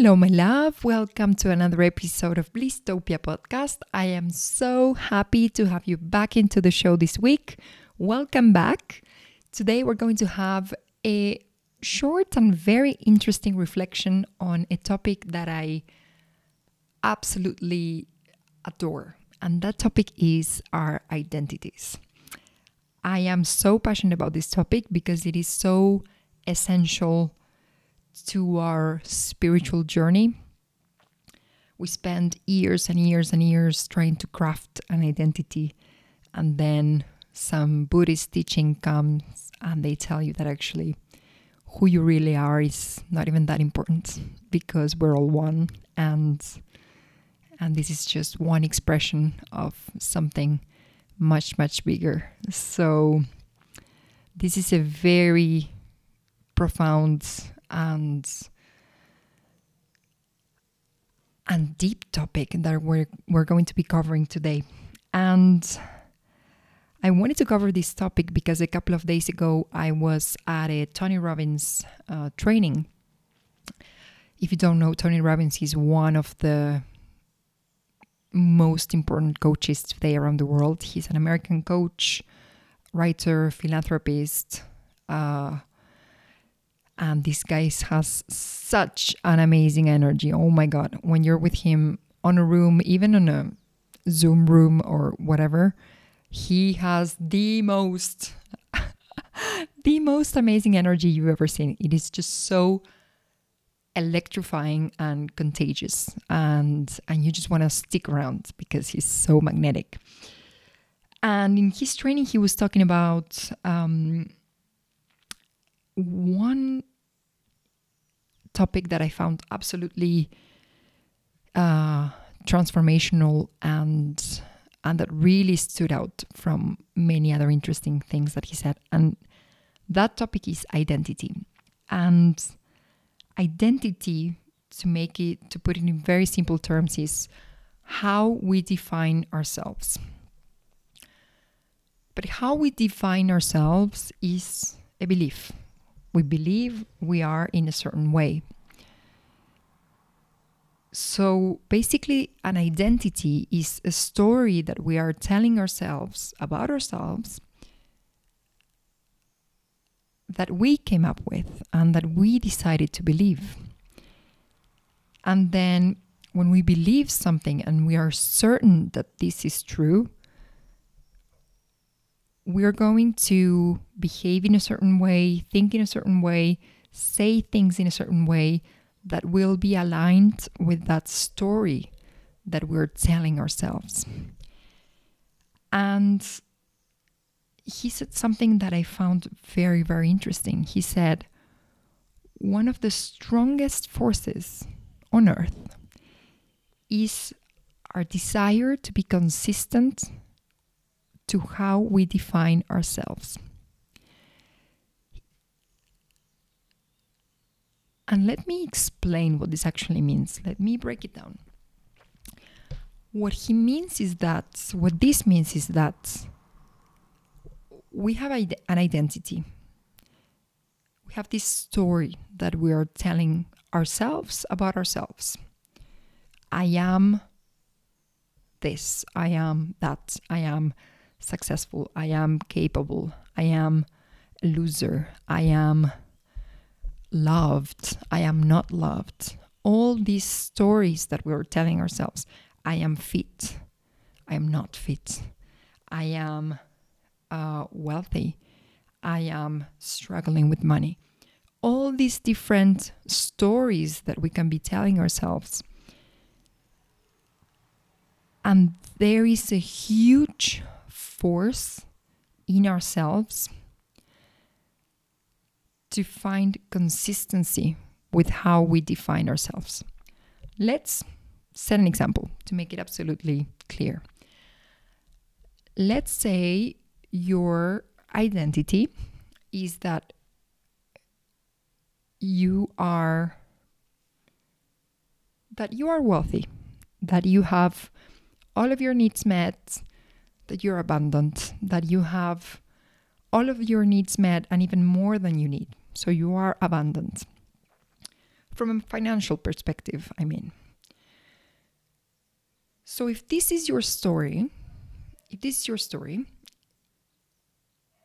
Hello, my love. Welcome to another episode of Blisstopia podcast. I am so happy to have you back into the show this week. Welcome back. Today, we're going to have a short and very interesting reflection on a topic that I absolutely adore, and that topic is our identities. I am so passionate about this topic because it is so essential to our spiritual journey. We spend years and years and years trying to craft an identity, and then some Buddhist teaching comes and they tell you that actually who you really are is not even that important because we're all one and and this is just one expression of something much much bigger so this is a very profound and and deep topic that we're we're going to be covering today. And I wanted to cover this topic because a couple of days ago I was at a Tony Robbins uh, training. If you don't know, Tony Robbins is one of the most important coaches today around the world. He's an American coach, writer, philanthropist, uh, and this guy has such an amazing energy. Oh my god, when you're with him on a room, even on a Zoom room or whatever, he has the most the most amazing energy you've ever seen. It is just so electrifying and contagious and and you just want to stick around because he's so magnetic. And in his training he was talking about um, one topic that I found absolutely uh, transformational and and that really stood out from many other interesting things that he said. And that topic is identity. And identity, to make it to put it in very simple terms, is how we define ourselves. But how we define ourselves is a belief we believe we are in a certain way. So basically, an identity is a story that we are telling ourselves about ourselves that we came up with and that we decided to believe. And then when we believe something and we are certain that this is true, we're going to behave in a certain way, think in a certain way, say things in a certain way that will be aligned with that story that we're telling ourselves. And he said something that I found very, very interesting. He said, One of the strongest forces on earth is our desire to be consistent to how we define ourselves. And let me explain what this actually means. Let me break it down. What he means is that, what this means is that we have an identity. We have this story that we are telling ourselves about ourselves. I am this, I am that, I am successful, I am capable, I am a loser, I am loved, I am not loved. All these stories that we're telling ourselves I am fit, I am not fit, I am uh, wealthy, I am struggling with money. All these different stories that we can be telling ourselves. And there is a huge force in ourselves to find consistency with how we define ourselves. Let's set an example to make it absolutely clear. Let's say your identity is that you are that you are wealthy, that you have all of your needs met, that you're abundant, that you have all of your needs met and even more than you need. So you are abundant. from a financial perspective, I mean. So if this is your story, if this is your story,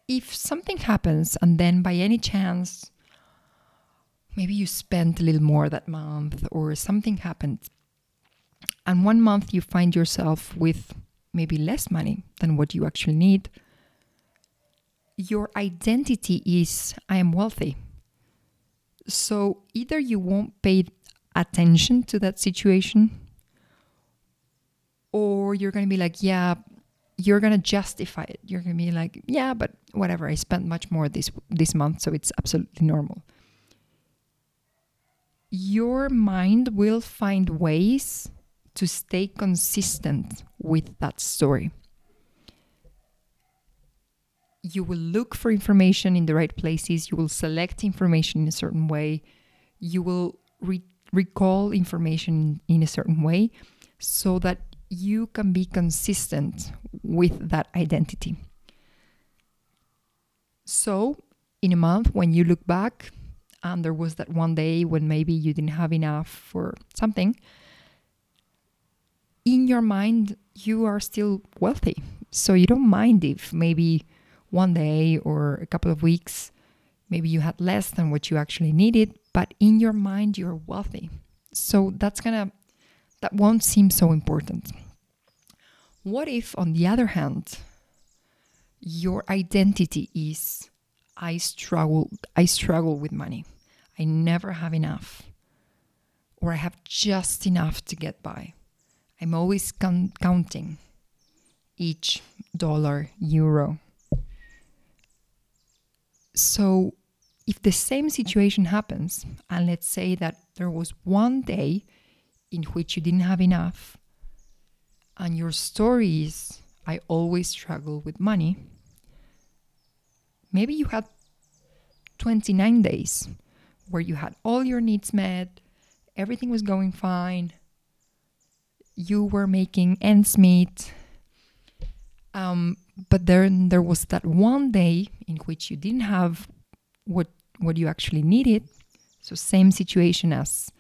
if something happens and then by any chance maybe you spent a little more that month or something happened and one month you find yourself with maybe less money than what you actually need. Your identity is i am wealthy. So either you won't pay attention to that situation or you're going to be like yeah you're going to justify it. You're going to be like yeah but whatever i spent much more this this month so it's absolutely normal. Your mind will find ways to stay consistent with that story. You will look for information in the right places. You will select information in a certain way. You will re- recall information in a certain way so that you can be consistent with that identity. So, in a month, when you look back, and there was that one day when maybe you didn't have enough for something, in your mind, you are still wealthy. So, you don't mind if maybe one day or a couple of weeks, maybe you had less than what you actually needed, but in your mind, you're wealthy. So, that's gonna, that won't seem so important. What if, on the other hand, your identity is I struggle I struggle with money. I never have enough. Or I have just enough to get by. I'm always counting each dollar, euro. So, if the same situation happens, and let's say that there was one day in which you didn't have enough, and your story is I always struggle with money, maybe you had 29 days where you had all your needs met, everything was going fine, you were making ends meet. Um, but then there was that one day in which you didn't have what what you actually needed. So same situation as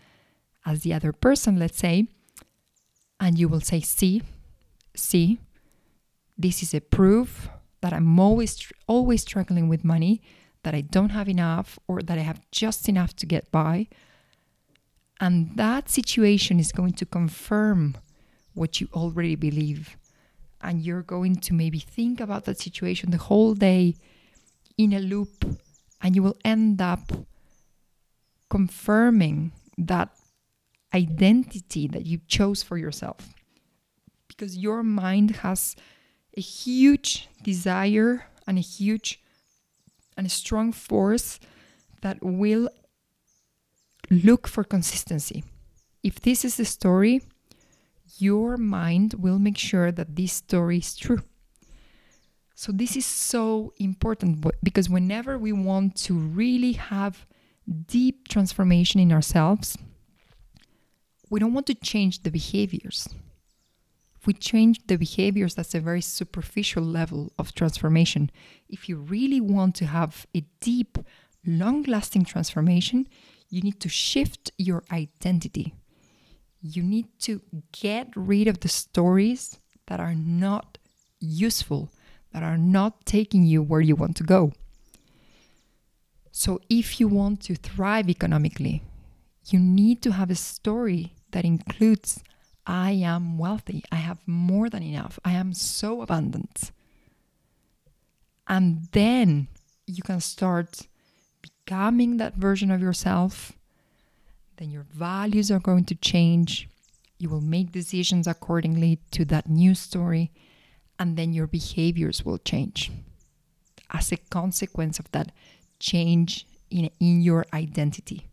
as the other person, let's say, and you will say, see, see, this is a proof that I'm always always struggling with money, that I don't have enough or that I have just enough to get by. And that situation is going to confirm what you already believe. And you're going to maybe think about that situation the whole day in a loop, and you will end up confirming that identity that you chose for yourself. Because your mind has a huge desire and a huge and a strong force that will look for consistency. If this is the story, your mind will make sure that this story is true. So, this is so important because whenever we want to really have deep transformation in ourselves, we don't want to change the behaviors. If we change the behaviors, that's a very superficial level of transformation. If you really want to have a deep, long lasting transformation, you need to shift your identity. You need to get rid of the stories that are not useful, that are not taking you where you want to go. So, if you want to thrive economically, you need to have a story that includes I am wealthy, I have more than enough, I am so abundant. And then you can start becoming that version of yourself. Then your values are going to change. You will make decisions accordingly to that new story. And then your behaviors will change as a consequence of that change in, in your identity.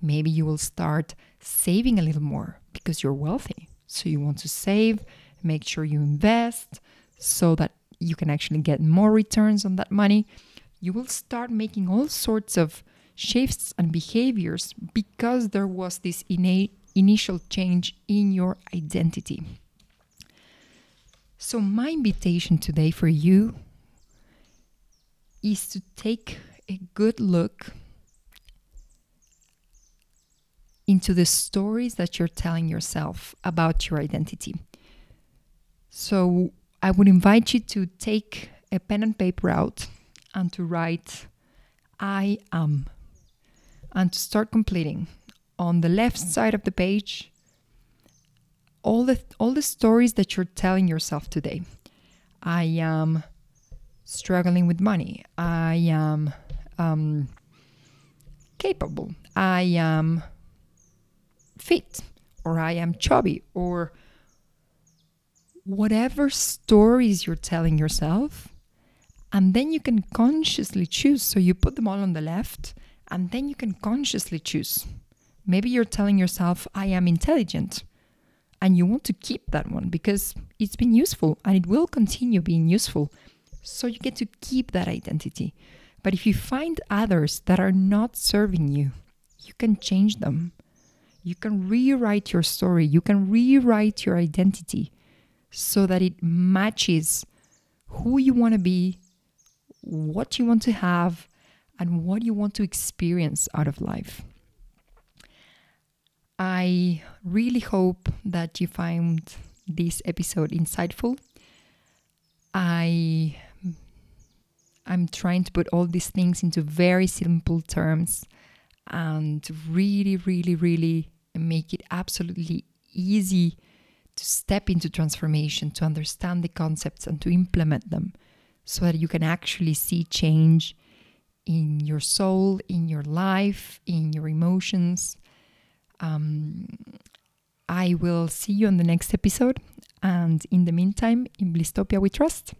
Maybe you will start saving a little more because you're wealthy. So you want to save, make sure you invest so that you can actually get more returns on that money. You will start making all sorts of shifts and behaviors because there was this innate initial change in your identity. So, my invitation today for you is to take a good look into the stories that you're telling yourself about your identity. So I would invite you to take a pen and paper out and to write, I am, and to start completing. On the left side of the page, all the all the stories that you're telling yourself today. I am struggling with money. I am um, capable. I am fit, or I am chubby, or whatever stories you're telling yourself. And then you can consciously choose. So you put them all on the left, and then you can consciously choose. Maybe you're telling yourself, I am intelligent. And you want to keep that one because it's been useful and it will continue being useful. So you get to keep that identity. But if you find others that are not serving you, you can change them. You can rewrite your story. You can rewrite your identity so that it matches who you want to be, what you want to have, and what you want to experience out of life. I really hope that you find this episode insightful. I I'm trying to put all these things into very simple terms and really really really make it absolutely easy to step into transformation, to understand the concepts and to implement them so that you can actually see change in your soul, in your life, in your emotions. Um, I will see you on the next episode. And in the meantime, in Blisstopia we trust.